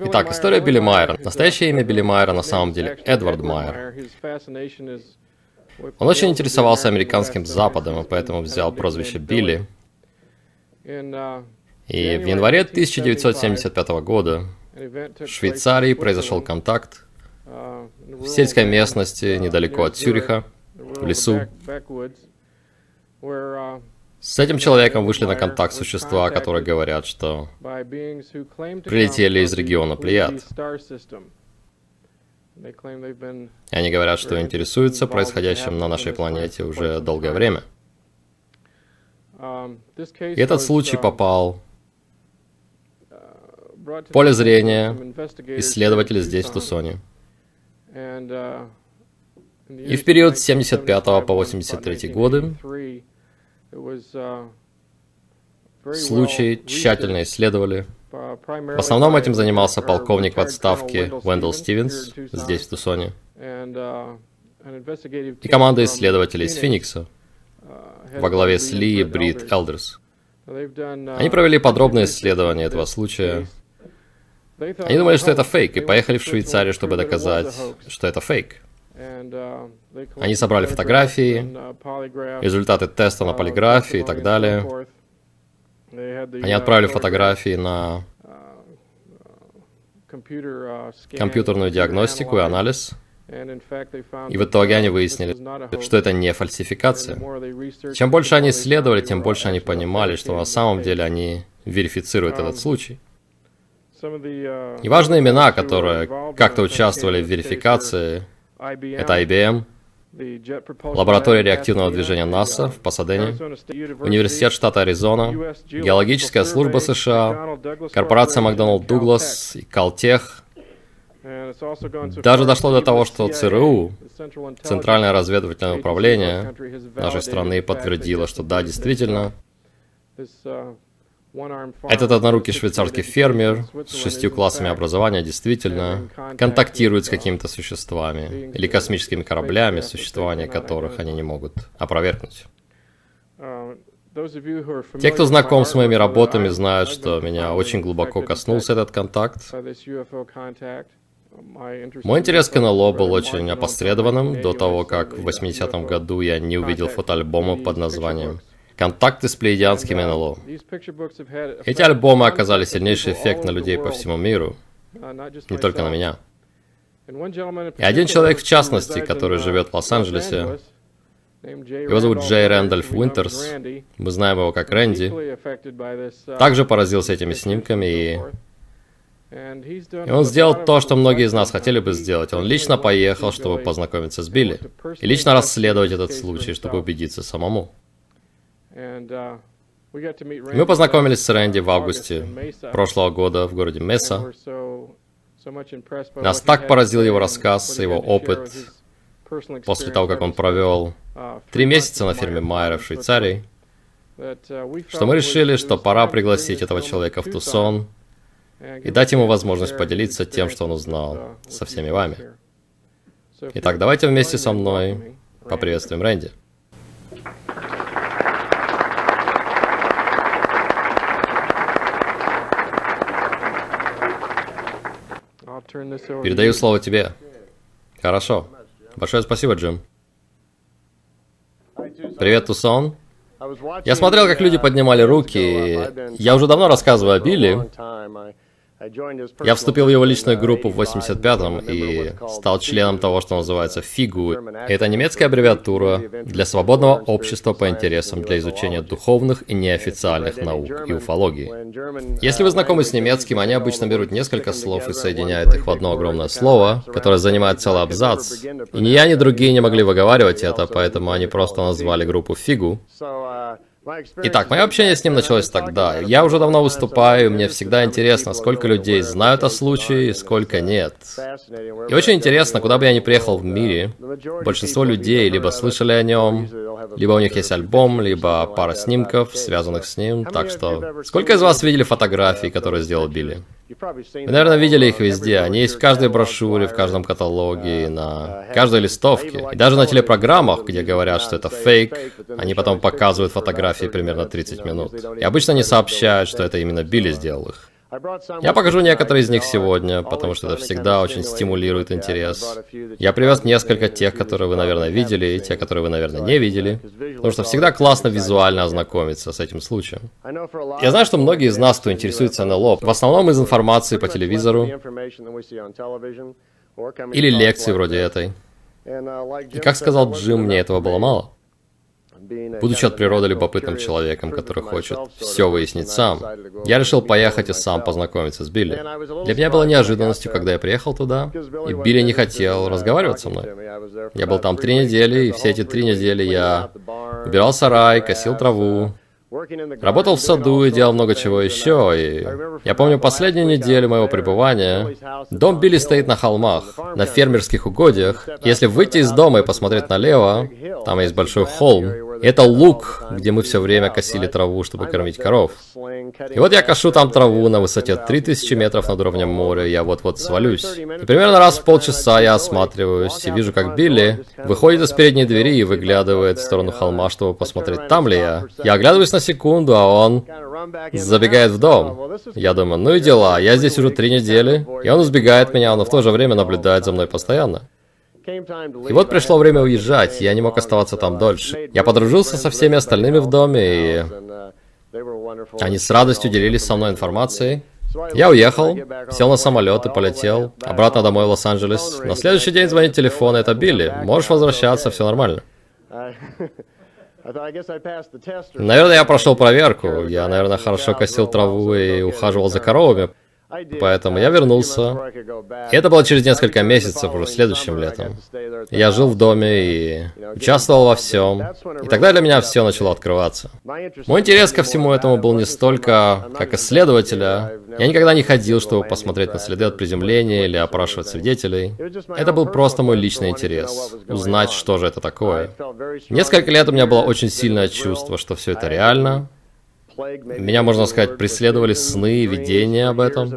Итак, история Билли Майера. Настоящее имя Билли Майера на самом деле Эдвард Майер. Он очень интересовался американским Западом, и поэтому взял прозвище Билли. И в январе 1975 года в Швейцарии произошел контакт в сельской местности недалеко от Цюриха, в лесу. С этим человеком вышли на контакт существа, которые говорят, что прилетели из региона Плеяд. И они говорят, что интересуются происходящим на нашей планете уже долгое время. И этот случай попал в поле зрения исследователей здесь, в Тусоне. И в период с 75 по 83 годы случай тщательно исследовали. В основном этим занимался полковник в отставке Уэндell Стивенс здесь, в Тусоне. И команда исследователей из Феникса во главе с Ли и Брит Элдерс. Они провели подробное исследование этого случая. Они думали, что это фейк, и поехали в Швейцарию, чтобы доказать, что это фейк. Они собрали фотографии, результаты теста на полиграфии и так далее. Они отправили фотографии на компьютерную диагностику и анализ. И в итоге они выяснили, что это не фальсификация. Чем больше они исследовали, тем больше они понимали, что на самом деле они верифицируют этот случай. И важные имена, которые как-то участвовали в верификации, это IBM, Лаборатория реактивного движения НАСА в Пасадене, Университет штата Аризона, Геологическая служба США, корпорация Макдоналд Дуглас и Калтех. Даже дошло до того, что ЦРУ, Центральное разведывательное управление нашей страны, подтвердило, что да, действительно, этот однорукий швейцарский фермер с шестью классами образования действительно контактирует с какими-то существами или космическими кораблями, существование которых они не могут опровергнуть. Те, кто знаком с моими работами, знают, что меня очень глубоко коснулся этот контакт. Мой интерес к НЛО был очень опосредованным до того, как в 80-м году я не увидел фотоальбома под названием Контакты с плеядянским НЛО. Эти альбомы оказали сильнейший эффект на людей по всему миру, не только на меня. И один человек в частности, который живет в Лос-Анджелесе, его зовут Джей Рэндольф Уинтерс, мы знаем его как Рэнди, также поразился этими снимками и... И он сделал то, что многие из нас хотели бы сделать. Он лично поехал, чтобы познакомиться с Билли. И лично расследовать этот случай, чтобы убедиться самому. Uh, Мы познакомились с Рэнди в августе прошлого года в городе Меса. Нас так поразил его рассказ, его опыт после того, как он провел uh, три месяца на ферме Майера в Швейцарии, uh, что мы решили, что пора пригласить этого человека в Тусон и дать ему возможность поделиться тем, что он узнал со всеми вами. Итак, давайте вместе со мной поприветствуем Рэнди. Передаю слово тебе. Хорошо. Большое спасибо, Джим. Привет, Тусон. Я смотрел, как люди поднимали руки. Я уже давно рассказываю о Билли. Я вступил в его личную группу в 85-м и стал членом того, что называется ФИГУ. Это немецкая аббревиатура для Свободного общества по интересам для изучения духовных и неофициальных наук и уфологии. Если вы знакомы с немецким, они обычно берут несколько слов и соединяют их в одно огромное слово, которое занимает целый абзац. И ни я, ни другие не могли выговаривать это, поэтому они просто назвали группу ФИГУ. Итак, мое общение с ним началось тогда. Я уже давно выступаю, и мне всегда интересно, сколько людей знают о случае сколько нет. И очень интересно, куда бы я ни приехал в мире, большинство людей либо слышали о нем, либо у них есть альбом, либо пара снимков, связанных с ним. Так что, сколько из вас видели фотографии, которые сделал Билли? Вы, наверное, видели их везде. Они есть в каждой брошюре, в каждом каталоге, на каждой листовке. И даже на телепрограммах, где говорят, что это фейк, они потом показывают фотографии примерно 30 минут. И обычно не сообщают, что это именно Билли сделал их. Я покажу некоторые из них сегодня, потому что это всегда очень стимулирует интерес. Я привез несколько тех, которые вы, наверное, видели, и те, которые вы, наверное, не видели, потому что всегда классно визуально ознакомиться с этим случаем. Я знаю, что многие из нас, кто интересуется НЛО, в основном из информации по телевизору или лекций вроде этой. И как сказал Джим, мне этого было мало. Будучи от природы любопытным человеком, который хочет все выяснить сам, я решил поехать и сам познакомиться с Билли. Для меня было неожиданностью, когда я приехал туда, и Билли не хотел разговаривать со мной. Я был там три недели, и все эти три недели я убирал сарай, косил траву, Работал в саду и делал много чего еще, и я помню последнюю неделю моего пребывания. Дом Билли стоит на холмах, на фермерских угодьях. Если выйти из дома и посмотреть налево, там есть большой холм, это луг, где мы все время косили траву, чтобы кормить коров. И вот я кошу там траву на высоте 3000 метров над уровнем моря, я вот-вот свалюсь. И примерно раз в полчаса я осматриваюсь и вижу, как Билли выходит из передней двери и выглядывает в сторону холма, чтобы посмотреть, там ли я. Я оглядываюсь на секунду, а он забегает в дом. Я думаю, ну и дела, я здесь уже три недели, и он избегает меня, но в то же время наблюдает за мной постоянно. И вот пришло время уезжать, я не мог оставаться там дольше. Я подружился со всеми остальными в доме, и они с радостью делились со мной информацией. Я уехал, сел на самолет и полетел обратно домой в Лос-Анджелес. На следующий день звонит телефон, это Билли. Можешь возвращаться, все нормально. Наверное, я прошел проверку. Я, наверное, хорошо косил траву и ухаживал за коровами. Поэтому я вернулся. И это было через несколько месяцев, уже следующим летом. Я жил в доме и участвовал во всем. И тогда для меня все начало открываться. Мой интерес ко всему этому был не столько как исследователя. Я никогда не ходил, чтобы посмотреть на следы от приземления или опрашивать свидетелей. Это был просто мой личный интерес. Узнать, что же это такое. Несколько лет у меня было очень сильное чувство, что все это реально, меня, можно сказать, преследовали сны и видения об этом.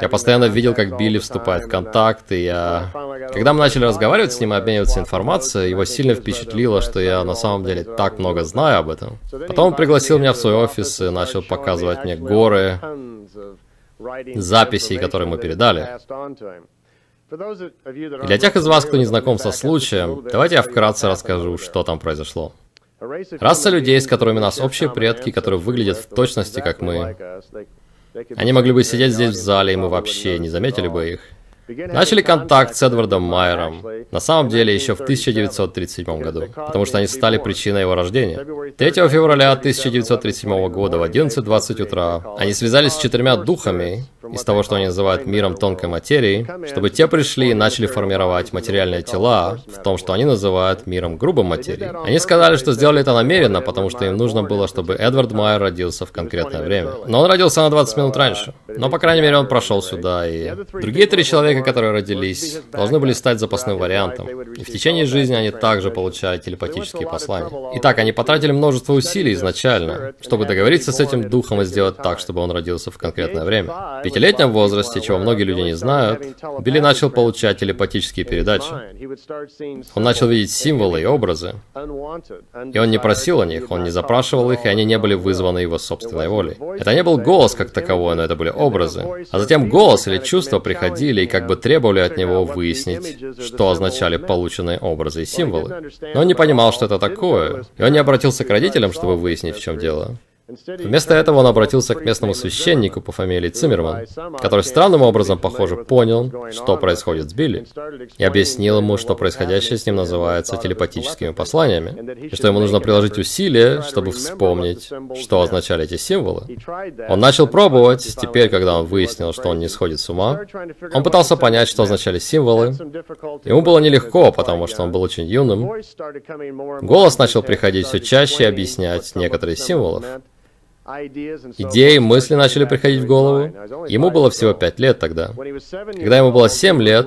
Я постоянно видел, как Билли вступает в контакт, и я... Когда мы начали разговаривать с ним и обмениваться информацией, его сильно впечатлило, что я на самом деле так много знаю об этом. Потом он пригласил меня в свой офис и начал показывать мне горы записей, которые мы передали. Для тех из вас, кто не знаком со случаем, давайте я вкратце расскажу, что там произошло. Раса людей, с которыми у нас общие предки, которые выглядят в точности, как мы. Они могли бы сидеть здесь в зале, и мы вообще не заметили бы их. Начали контакт с Эдвардом Майером, на самом деле еще в 1937 году, потому что они стали причиной его рождения. 3 февраля 1937 года в 11.20 утра они связались с четырьмя духами из того, что они называют миром тонкой материи, чтобы те пришли и начали формировать материальные тела в том, что они называют миром грубой материи. Они сказали, что сделали это намеренно, потому что им нужно было, чтобы Эдвард Майер родился в конкретное время. Но он родился на 20 минут раньше. Но, по крайней мере, он прошел сюда, и другие три человека, которые родились, должны были стать запасным вариантом. И в течение жизни они также получают телепатические послания. Итак, они потратили множество усилий изначально, чтобы договориться с этим духом и сделать так, чтобы он родился в конкретное время пятилетнем возрасте, чего многие люди не знают, Билли начал получать телепатические передачи. Он начал видеть символы и образы. И он не просил о них, он не запрашивал их, и они не были вызваны его собственной волей. Это не был голос как таковой, но это были образы. А затем голос или чувства приходили и как бы требовали от него выяснить, что означали полученные образы и символы. Но он не понимал, что это такое, и он не обратился к родителям, чтобы выяснить, в чем дело. Вместо этого он обратился к местному священнику по фамилии Циммерман, который странным образом, похоже, понял, что происходит с Билли, и объяснил ему, что происходящее с ним называется телепатическими посланиями, и что ему нужно приложить усилия, чтобы вспомнить, что означали эти символы. Он начал пробовать, теперь, когда он выяснил, что он не сходит с ума, он пытался понять, что означали символы. Ему было нелегко, потому что он был очень юным. Голос начал приходить все чаще и объяснять некоторые символов. Идеи, мысли начали приходить в голову. Ему было всего пять лет тогда. Когда ему было семь лет,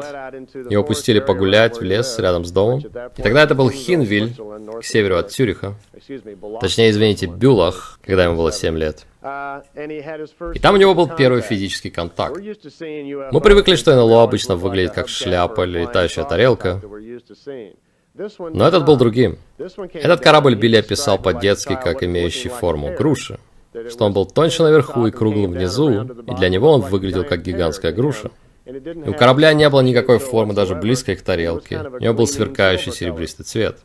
его пустили погулять в лес рядом с домом. И тогда это был Хинвиль, к северу от Цюриха. Точнее, извините, Бюлах, когда ему было семь лет. И там у него был первый физический контакт. Мы привыкли, что НЛО обычно выглядит как шляпа или летающая тарелка. Но этот был другим. Этот корабль Билли описал по-детски, как имеющий форму груши. Что он был тоньше наверху и круглым внизу, и для него он выглядел как гигантская груша. И у корабля не было никакой формы, даже близкой к тарелке. У него был сверкающий серебристый цвет.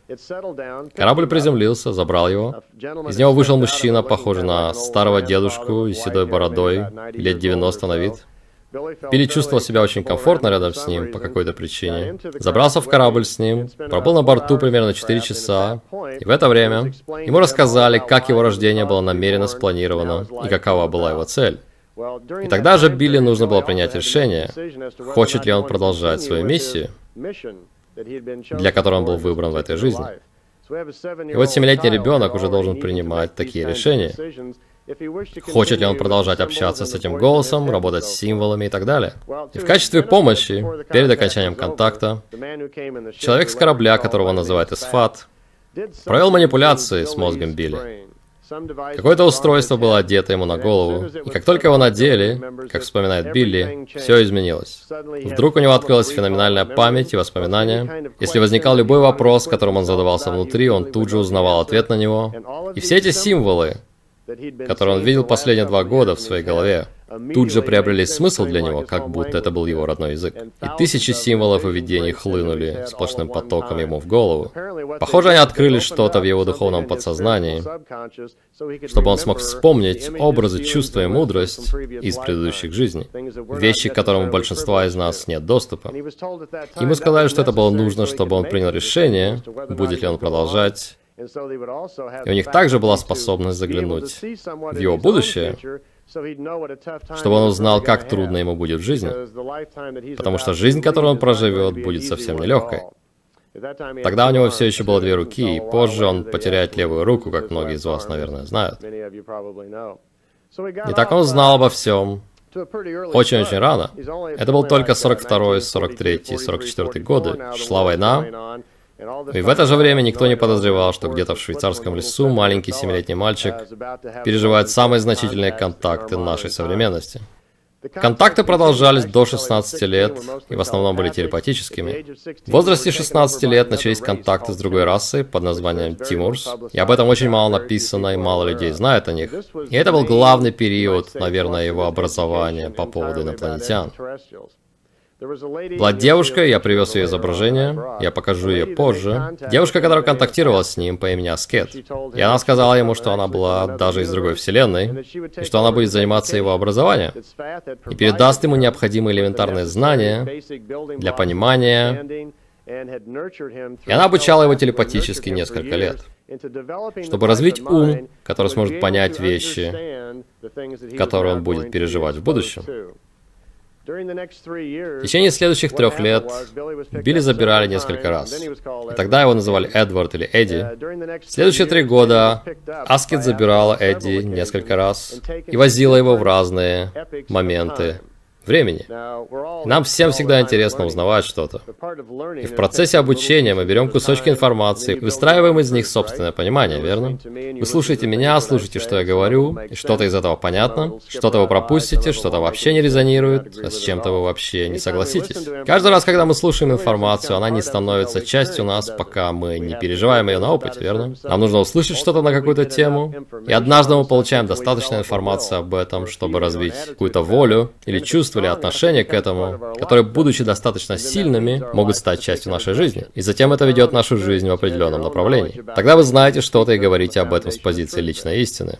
Корабль приземлился, забрал его. Из него вышел мужчина, похожий на старого дедушку и седой бородой, лет 90 на вид. Билли чувствовал себя очень комфортно рядом с ним по какой-то причине. Забрался в корабль с ним, пробыл на борту примерно 4 часа, и в это время ему рассказали, как его рождение было намеренно спланировано и какова была его цель. И тогда же Билли нужно было принять решение, хочет ли он продолжать свою миссию, для которой он был выбран в этой жизни. И вот семилетний ребенок уже должен принимать такие решения. Хочет ли он продолжать общаться с этим голосом, работать с символами и так далее. И в качестве помощи, перед окончанием контакта, человек с корабля, которого называют Исфат, провел манипуляции с мозгом Билли. Какое-то устройство было одето ему на голову, и как только его надели, как вспоминает Билли, все изменилось. Вдруг у него открылась феноменальная память и воспоминания. Если возникал любой вопрос, которым он задавался внутри, он тут же узнавал ответ на него. И все эти символы, которые он видел последние два года в своей голове, тут же приобрели смысл для него, как будто это был его родной язык. И тысячи символов и видений хлынули сплошным потоком ему в голову. Похоже, они открыли что-то в его духовном подсознании, чтобы он смог вспомнить образы, чувства и мудрость из предыдущих жизней. Вещи, к которым у большинства из нас нет доступа. Ему сказали, что это было нужно, чтобы он принял решение, будет ли он продолжать и у них также была способность заглянуть в его будущее, чтобы он узнал, как трудно ему будет в жизни. Потому что жизнь, которую он проживет, будет совсем нелегкой. Тогда у него все еще было две руки, и позже он потеряет левую руку, как многие из вас, наверное, знают. И так он знал обо всем, очень-очень рано. Это был только 42 43 44 годы. Шла война, и в это же время никто не подозревал, что где-то в швейцарском лесу маленький семилетний мальчик переживает самые значительные контакты нашей современности. Контакты продолжались до 16 лет и в основном были телепатическими. В возрасте 16 лет начались контакты с другой расой под названием Тимурс, и об этом очень мало написано и мало людей знает о них. И это был главный период, наверное, его образования по поводу инопланетян. Была девушка, я привез ее изображение, я покажу ее позже. Девушка, которая контактировала с ним по имени Аскет. И она сказала ему, что она была даже из другой вселенной, и что она будет заниматься его образованием, и передаст ему необходимые элементарные знания для понимания, и она обучала его телепатически несколько лет, чтобы развить ум, который сможет понять вещи, которые он будет переживать в будущем. В течение следующих трех лет Билли забирали несколько раз. И тогда его называли Эдвард или Эдди. В следующие три года Аскет забирала Эдди несколько раз и возила его в разные моменты времени. Нам всем всегда интересно узнавать что-то. И в процессе обучения мы берем кусочки информации, выстраиваем из них собственное понимание, верно? Вы слушаете меня, слушаете, что я говорю, и что-то из этого понятно, что-то вы пропустите, что-то вообще не резонирует, а с чем-то вы вообще не согласитесь. Каждый раз, когда мы слушаем информацию, она не становится частью нас, пока мы не переживаем ее на опыте, верно? Нам нужно услышать что-то на какую-то тему, и однажды мы получаем достаточно информации об этом, чтобы развить какую-то волю или чувство чувствовали отношение к этому, которые, будучи достаточно сильными, могут стать частью нашей жизни. И затем это ведет нашу жизнь в определенном направлении. Тогда вы знаете что-то и говорите об этом с позиции личной истины.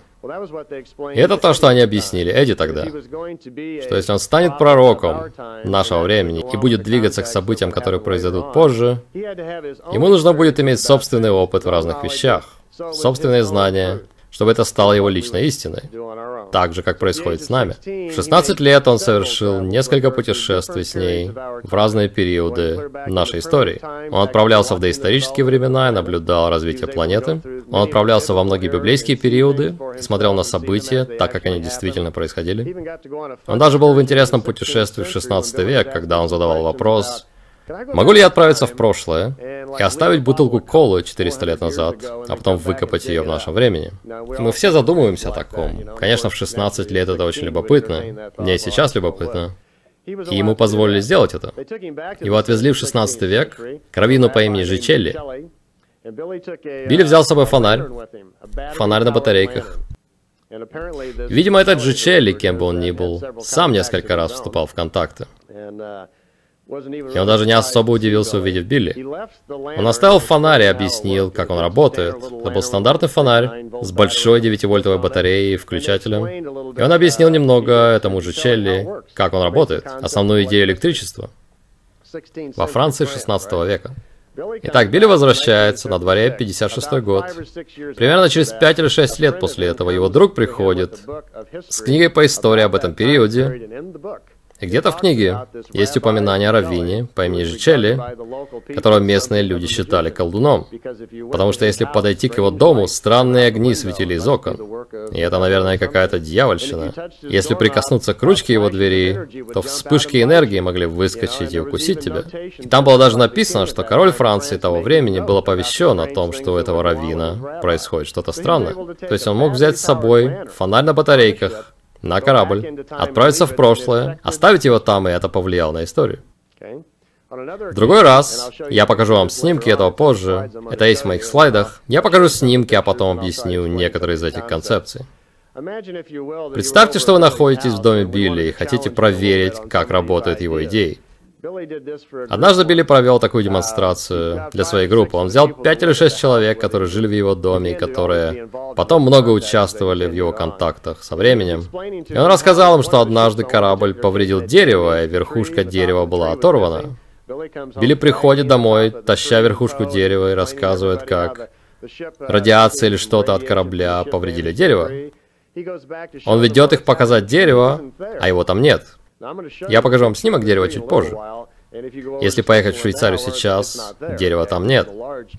И это то, что они объяснили Эдди тогда. Что если он станет пророком нашего времени и будет двигаться к событиям, которые произойдут позже, ему нужно будет иметь собственный опыт в разных вещах, собственные знания, чтобы это стало его личной истиной, так же, как происходит с нами. В 16 лет он совершил несколько путешествий с ней в разные периоды нашей истории. Он отправлялся в доисторические времена и наблюдал развитие планеты. Он отправлялся во многие библейские периоды и смотрел на события, так как они действительно происходили. Он даже был в интересном путешествии в 16 век, когда он задавал вопрос, Могу ли я отправиться в прошлое и оставить бутылку колы 400 лет назад, а потом выкопать ее в нашем времени? Мы все задумываемся о таком. Конечно, в 16 лет это очень любопытно. Мне и сейчас любопытно. И ему позволили сделать это. Его отвезли в 16 век к раввину по имени Жичелли. Билли взял с собой фонарь, фонарь на батарейках, Видимо, этот же Челли, кем бы он ни был, сам несколько раз вступал в контакты. Он даже не особо удивился, увидев Билли. Он оставил фонарь и объяснил, как он работает. Это был стандартный фонарь с большой 9-вольтовой батареей и включателем. И он объяснил немного этому же Челли, как он работает, основную идею электричества. Во Франции 16 века. Итак, Билли возвращается, на дворе 56 год. Примерно через 5 или 6 лет после этого его друг приходит с книгой по истории об этом периоде, где-то в книге есть упоминание о раввине по имени Жичелли, которого местные люди считали колдуном. Потому что если подойти к его дому, странные огни светили из окон. И это, наверное, какая-то дьявольщина. Если прикоснуться к ручке его двери, то вспышки энергии могли выскочить и укусить тебя. И там было даже написано, что король Франции того времени был оповещен о том, что у этого раввина происходит что-то странное. То есть он мог взять с собой фонарь на батарейках, на корабль, отправиться в прошлое, оставить его там, и это повлияло на историю. В другой раз, я покажу вам снимки этого позже, это есть в моих слайдах, я покажу снимки, а потом объясню некоторые из этих концепций. Представьте, что вы находитесь в доме Билли и хотите проверить, как работают его идеи. Однажды Билли провел такую демонстрацию для своей группы. Он взял пять или шесть человек, которые жили в его доме и которые потом много участвовали в его контактах со временем. И он рассказал им, что однажды корабль повредил дерево, и верхушка дерева была оторвана. Билли приходит домой, таща верхушку дерева, и рассказывает, как радиация или что-то от корабля повредили дерево. Он ведет их показать дерево, а его там нет. Я покажу вам снимок дерева чуть позже. Если поехать в Швейцарию сейчас, дерева там нет.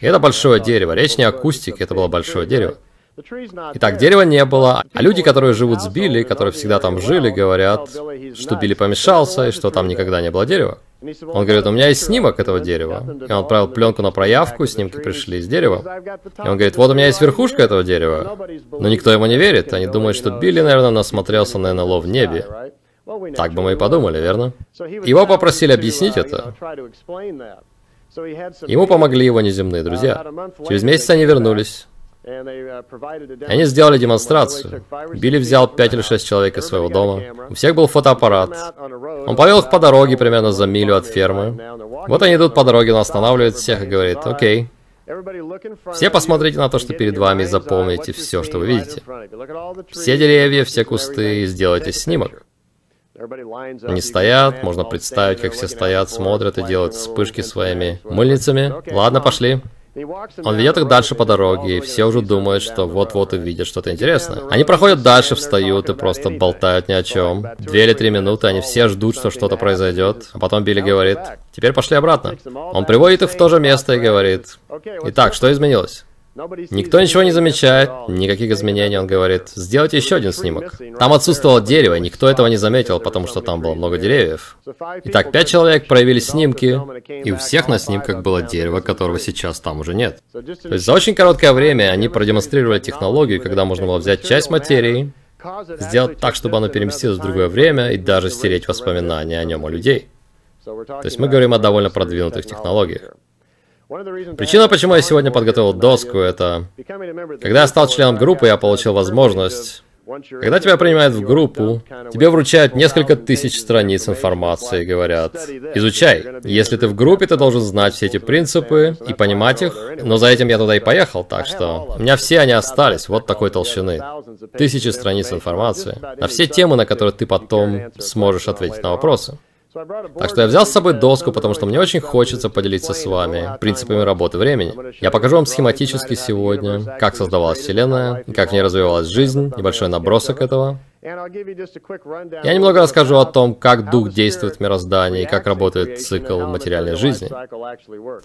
Это большое дерево. Речь не акустик, это было большое дерево. Итак, дерева не было, а люди, которые живут с Билли, которые всегда там жили, говорят, что Билли помешался и что там никогда не было дерева. Он говорит, у меня есть снимок этого дерева. И он отправил пленку на проявку, снимки пришли из дерева. И он говорит, вот у меня есть верхушка этого дерева. Но никто ему не верит. Они думают, что Билли, наверное, насмотрелся на НЛО в небе. Так бы мы и подумали, верно? Его попросили объяснить это. Ему помогли его неземные друзья. Через месяц они вернулись. Они сделали демонстрацию. Билли взял пять или шесть человек из своего дома. У всех был фотоаппарат. Он повел их по дороге примерно за милю от фермы. Вот они идут по дороге, он останавливает всех и говорит, окей, все посмотрите на то, что перед вами, и запомните все, что вы видите. Все деревья, все кусты, и сделайте снимок. Они стоят, можно представить, как все стоят, смотрят и делают вспышки своими мыльницами. Ладно, пошли. Он ведет их дальше по дороге, и все уже думают, что вот-вот увидят что-то интересное. Они проходят дальше, встают и просто болтают ни о чем. Две или три минуты, они все ждут, что что-то произойдет. А потом Билли говорит, теперь пошли обратно. Он приводит их в то же место и говорит, итак, что изменилось? Никто ничего не замечает, никаких изменений, он говорит, сделайте еще один снимок. Там отсутствовало дерево, никто этого не заметил, потому что там было много деревьев. Итак, пять человек проявили снимки, и у всех на снимках было дерево, которого сейчас там уже нет. То есть за очень короткое время они продемонстрировали технологию, когда можно было взять часть материи, сделать так, чтобы оно переместилось в другое время, и даже стереть воспоминания о нем у людей. То есть мы говорим о довольно продвинутых технологиях. Причина, почему я сегодня подготовил доску, это... Когда я стал членом группы, я получил возможность... Когда тебя принимают в группу, тебе вручают несколько тысяч страниц информации и говорят, изучай. Если ты в группе, ты должен знать все эти принципы и понимать их, но за этим я туда и поехал, так что у меня все они остались, вот такой толщины. Тысячи страниц информации на все темы, на которые ты потом сможешь ответить на вопросы. Так что я взял с собой доску, потому что мне очень хочется поделиться с вами принципами работы времени. Я покажу вам схематически сегодня, как создавалась Вселенная, как в ней развивалась жизнь, небольшой набросок этого. Я немного расскажу о том, как дух действует в мироздании, как работает цикл материальной жизни.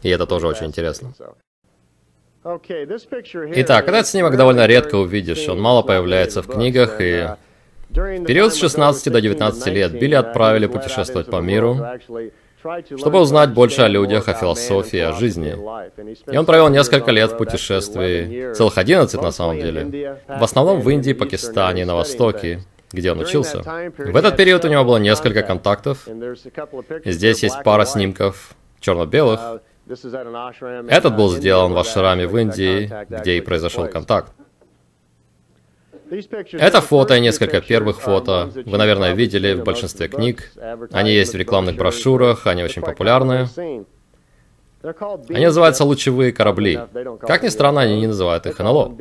И это тоже очень интересно. Итак, этот снимок довольно редко увидишь, он мало появляется в книгах и в период с 16 до 19 лет Билли отправили путешествовать по миру, чтобы узнать больше о людях, о философии, о жизни. И он провел несколько лет в путешествии, целых 11 на самом деле, в основном в Индии, Пакистане и на Востоке, где он учился. В этот период у него было несколько контактов. И здесь есть пара снимков черно-белых. Этот был сделан в ашраме в Индии, где и произошел контакт. Это фото и несколько первых фото. Вы, наверное, видели в большинстве книг. Они есть в рекламных брошюрах, они очень популярны. Они называются лучевые корабли. Как ни странно, они не называют их НЛО.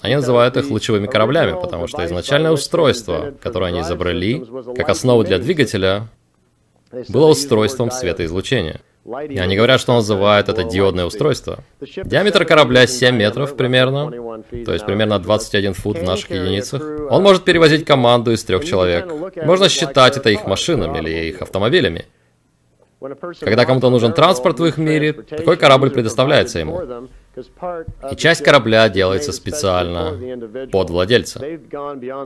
Они называют их лучевыми кораблями, потому что изначальное устройство, которое они изобрели, как основу для двигателя, было устройством светоизлучения. И они говорят, что называют это диодное устройство. Диаметр корабля 7 метров примерно, то есть примерно 21 фут в наших единицах. Он может перевозить команду из трех человек. Можно считать это их машинами или их автомобилями. Когда кому-то нужен транспорт в их мире, такой корабль предоставляется ему. И часть корабля делается специально под владельца.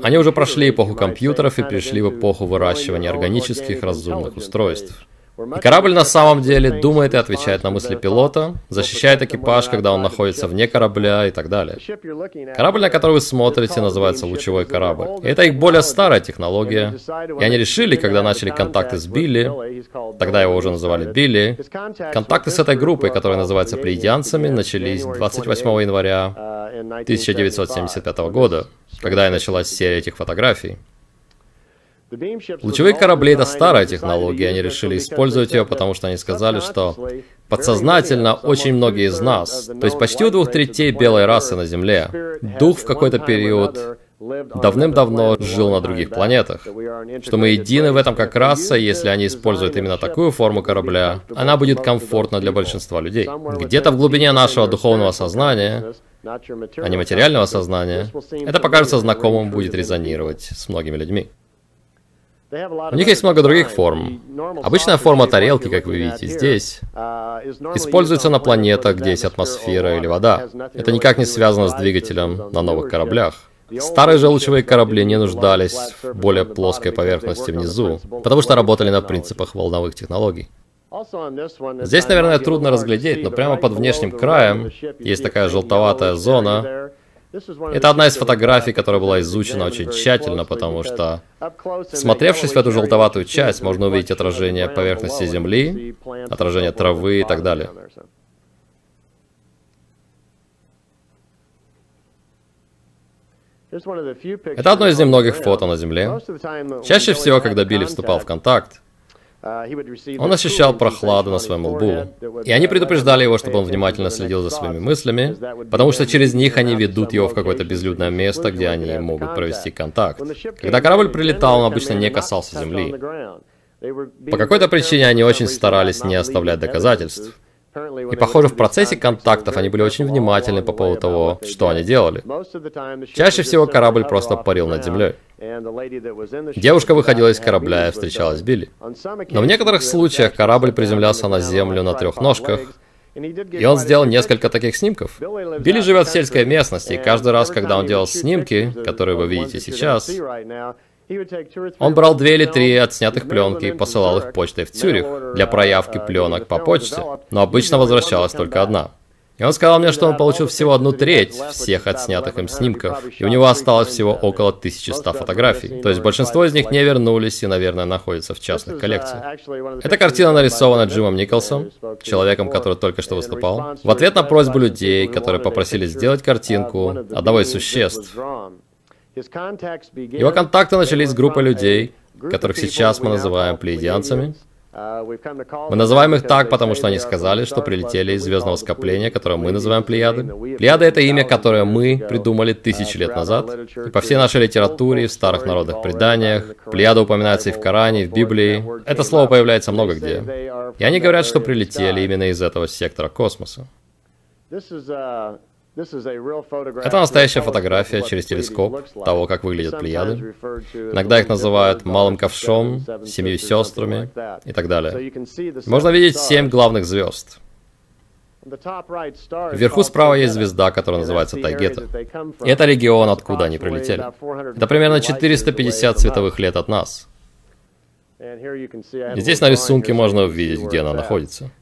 Они уже прошли эпоху компьютеров и пришли в эпоху выращивания органических разумных устройств. И корабль на самом деле думает и отвечает на мысли пилота, защищает экипаж, когда он находится вне корабля и так далее. Корабль, на который вы смотрите, называется лучевой корабль. И это их более старая технология. И они решили, когда начали контакты с Билли, тогда его уже называли Билли, контакты с этой группой, которая называется плеядианцами, начались 28 января 1975 года, когда и началась серия этих фотографий. Лучевые корабли — это старая технология, они решили использовать ее, потому что они сказали, что подсознательно очень многие из нас, то есть почти у двух третей белой расы на Земле, дух в какой-то период давным-давно жил на других планетах. Что мы едины в этом как раса, если они используют именно такую форму корабля, она будет комфортна для большинства людей. Где-то в глубине нашего духовного сознания, а не материального сознания, это покажется знакомым, будет резонировать с многими людьми. У них есть много других форм. Обычная форма тарелки, как вы видите здесь, используется на планетах, где есть атмосфера или вода. Это никак не связано с двигателем на новых кораблях. Старые же лучевые корабли не нуждались в более плоской поверхности внизу, потому что работали на принципах волновых технологий. Здесь, наверное, трудно разглядеть, но прямо под внешним краем есть такая желтоватая зона, это одна из фотографий, которая была изучена очень тщательно, потому что, смотревшись в эту желтоватую часть, можно увидеть отражение поверхности Земли, отражение травы и так далее. Это одно из немногих фото на Земле. Чаще всего, когда Билли вступал в контакт, он ощущал прохладу на своем лбу. И они предупреждали его, чтобы он внимательно следил за своими мыслями, потому что через них они ведут его в какое-то безлюдное место, где они могут провести контакт. Когда корабль прилетал, он обычно не касался земли. По какой-то причине они очень старались не оставлять доказательств. И, похоже, в процессе контактов они были очень внимательны по поводу того, что они делали. Чаще всего корабль просто парил над землей. Девушка выходила из корабля и встречалась с Билли. Но в некоторых случаях корабль приземлялся на землю на трех ножках, и он сделал несколько таких снимков. Билли живет в сельской местности, и каждый раз, когда он делал снимки, которые вы видите сейчас, он брал две или три отснятых пленки и посылал их почтой в Цюрих для проявки пленок по почте, но обычно возвращалась только одна. И он сказал мне, что он получил всего одну треть всех отснятых им снимков, и у него осталось всего около 1100 фотографий. То есть большинство из них не вернулись и, наверное, находятся в частных коллекциях. Эта картина нарисована Джимом Николсом, человеком, который только что выступал, в ответ на просьбу людей, которые попросили сделать картинку одного из существ, его контакты начались с группой людей, которых сейчас мы называем плеядианцами. Мы называем их так, потому что они сказали, что прилетели из звездного скопления, которое мы называем Плеяды. Плеяды — это имя, которое мы придумали тысячи лет назад. И по всей нашей литературе, в старых народных преданиях, Плеяда упоминается и в Коране, и в Библии. Это слово появляется много где. И они говорят, что прилетели именно из этого сектора космоса. Это настоящая фотография через телескоп того, как выглядят Плеяды. Иногда их называют малым ковшом, семью сестрами и так далее. Можно видеть семь главных звезд. Вверху справа есть звезда, которая называется Тайгета. И это регион, откуда они прилетели. Это примерно 450 световых лет от нас. И здесь на рисунке можно увидеть, где она находится.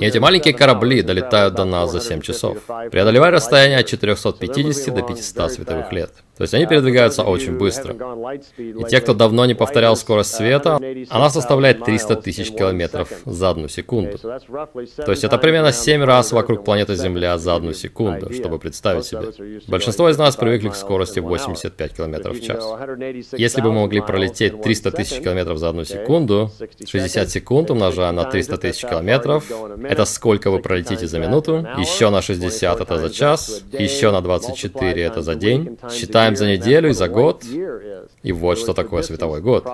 И эти маленькие корабли долетают до нас за 7 часов, преодолевая расстояние от 450 до 500 световых лет. То есть они передвигаются очень быстро. И те, кто давно не повторял скорость света, она составляет 300 тысяч километров за одну секунду. То есть это примерно 7 раз вокруг планеты Земля за одну секунду, чтобы представить себе. Большинство из нас привыкли к скорости 85 километров в час. Если бы мы могли пролететь 300 тысяч километров за одну секунду, 60 секунд умножая на 300 тысяч километров, это сколько вы пролетите за минуту, еще на 60 это за час, еще на 24 это за день, считаем за неделю и за год, и вот что такое световой год.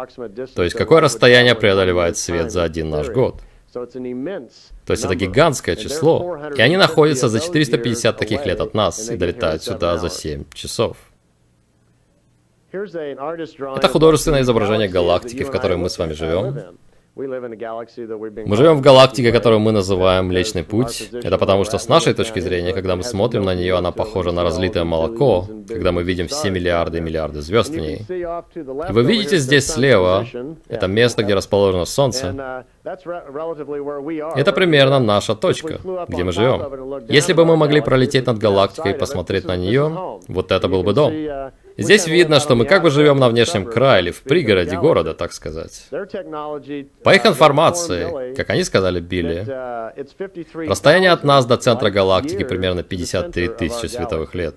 То есть какое расстояние преодолевает свет за один наш год. То есть это гигантское число. И они находятся за 450 таких лет от нас и долетают сюда за 7 часов. Это художественное изображение галактики, в которой мы с вами живем. Мы живем в галактике, которую мы называем Млечный Путь. Это потому, что с нашей точки зрения, когда мы смотрим на нее, она похожа на разлитое молоко, когда мы видим все миллиарды и миллиарды звезд в ней. И вы видите здесь слева, это место, где расположено Солнце. Это примерно наша точка, где мы живем. Если бы мы могли пролететь над галактикой и посмотреть на нее, вот это был бы дом. Здесь видно, что мы как бы живем на внешнем крае или в пригороде города, так сказать. По их информации, как они сказали Билли, расстояние от нас до центра галактики примерно 53 тысячи световых лет.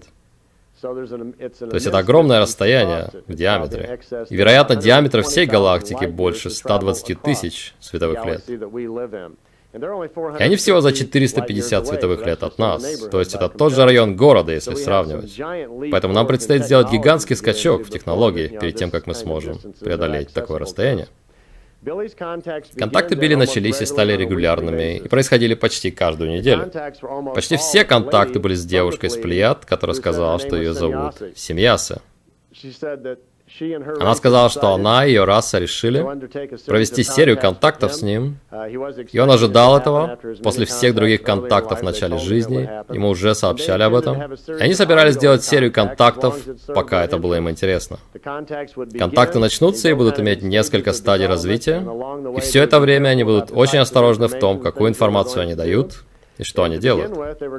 То есть это огромное расстояние в диаметре. И, вероятно, диаметр всей галактики больше 120 тысяч световых лет. И они всего за 450 световых лет от нас. То есть это тот же район города, если сравнивать. Поэтому нам предстоит сделать гигантский скачок в технологии перед тем, как мы сможем преодолеть такое расстояние. Контакты Билли начались и стали регулярными, и происходили почти каждую неделю. Почти все контакты были с девушкой с Плеяд, которая сказала, что ее зовут Семьяса. Она сказала, что она и ее раса решили провести серию контактов с ним, и он ожидал этого. После всех других контактов в начале жизни ему уже сообщали об этом. И они собирались сделать серию контактов, пока это было им интересно. Контакты начнутся и будут иметь несколько стадий развития, и все это время они будут очень осторожны в том, какую информацию они дают, и что они делают.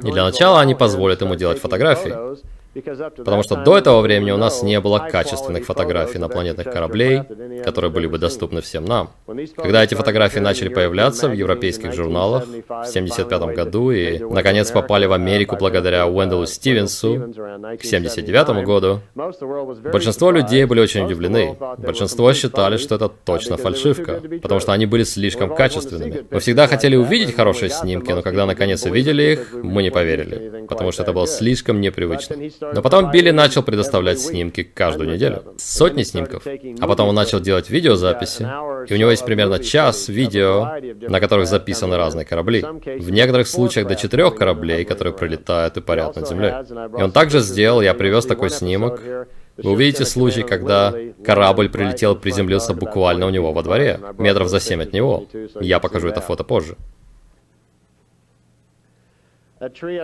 И для начала они позволят ему делать фотографии. Потому что до этого времени у нас не было качественных фотографий инопланетных кораблей, которые были бы доступны всем нам. Когда эти фотографии начали появляться в европейских журналах в 1975 году и, наконец, попали в Америку благодаря Уэнделу Стивенсу к 1979 году, большинство людей были очень удивлены. Большинство считали, что это точно фальшивка, потому что они были слишком качественными. Мы всегда хотели увидеть хорошие снимки, но когда наконец увидели их, мы не поверили, потому что это было слишком непривычно. Но потом Билли начал предоставлять снимки каждую неделю. Сотни снимков. А потом он начал делать видеозаписи. И у него есть примерно час видео, на которых записаны разные корабли. В некоторых случаях до четырех кораблей, которые прилетают и парят над землей. И он также сделал, я привез такой снимок. Вы увидите случай, когда корабль прилетел и приземлился буквально у него во дворе, метров за семь от него. Я покажу это фото позже.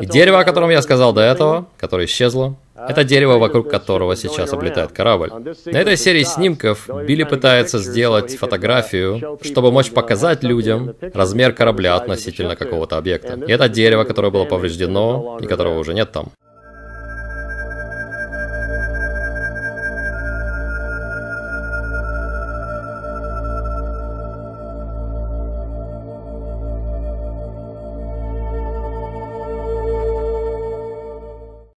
И дерево, о котором я сказал до этого, которое исчезло, это дерево, вокруг которого сейчас облетает корабль. На этой серии снимков Билли пытается сделать фотографию, чтобы мочь показать людям размер корабля относительно какого-то объекта. И это дерево, которое было повреждено и которого уже нет там.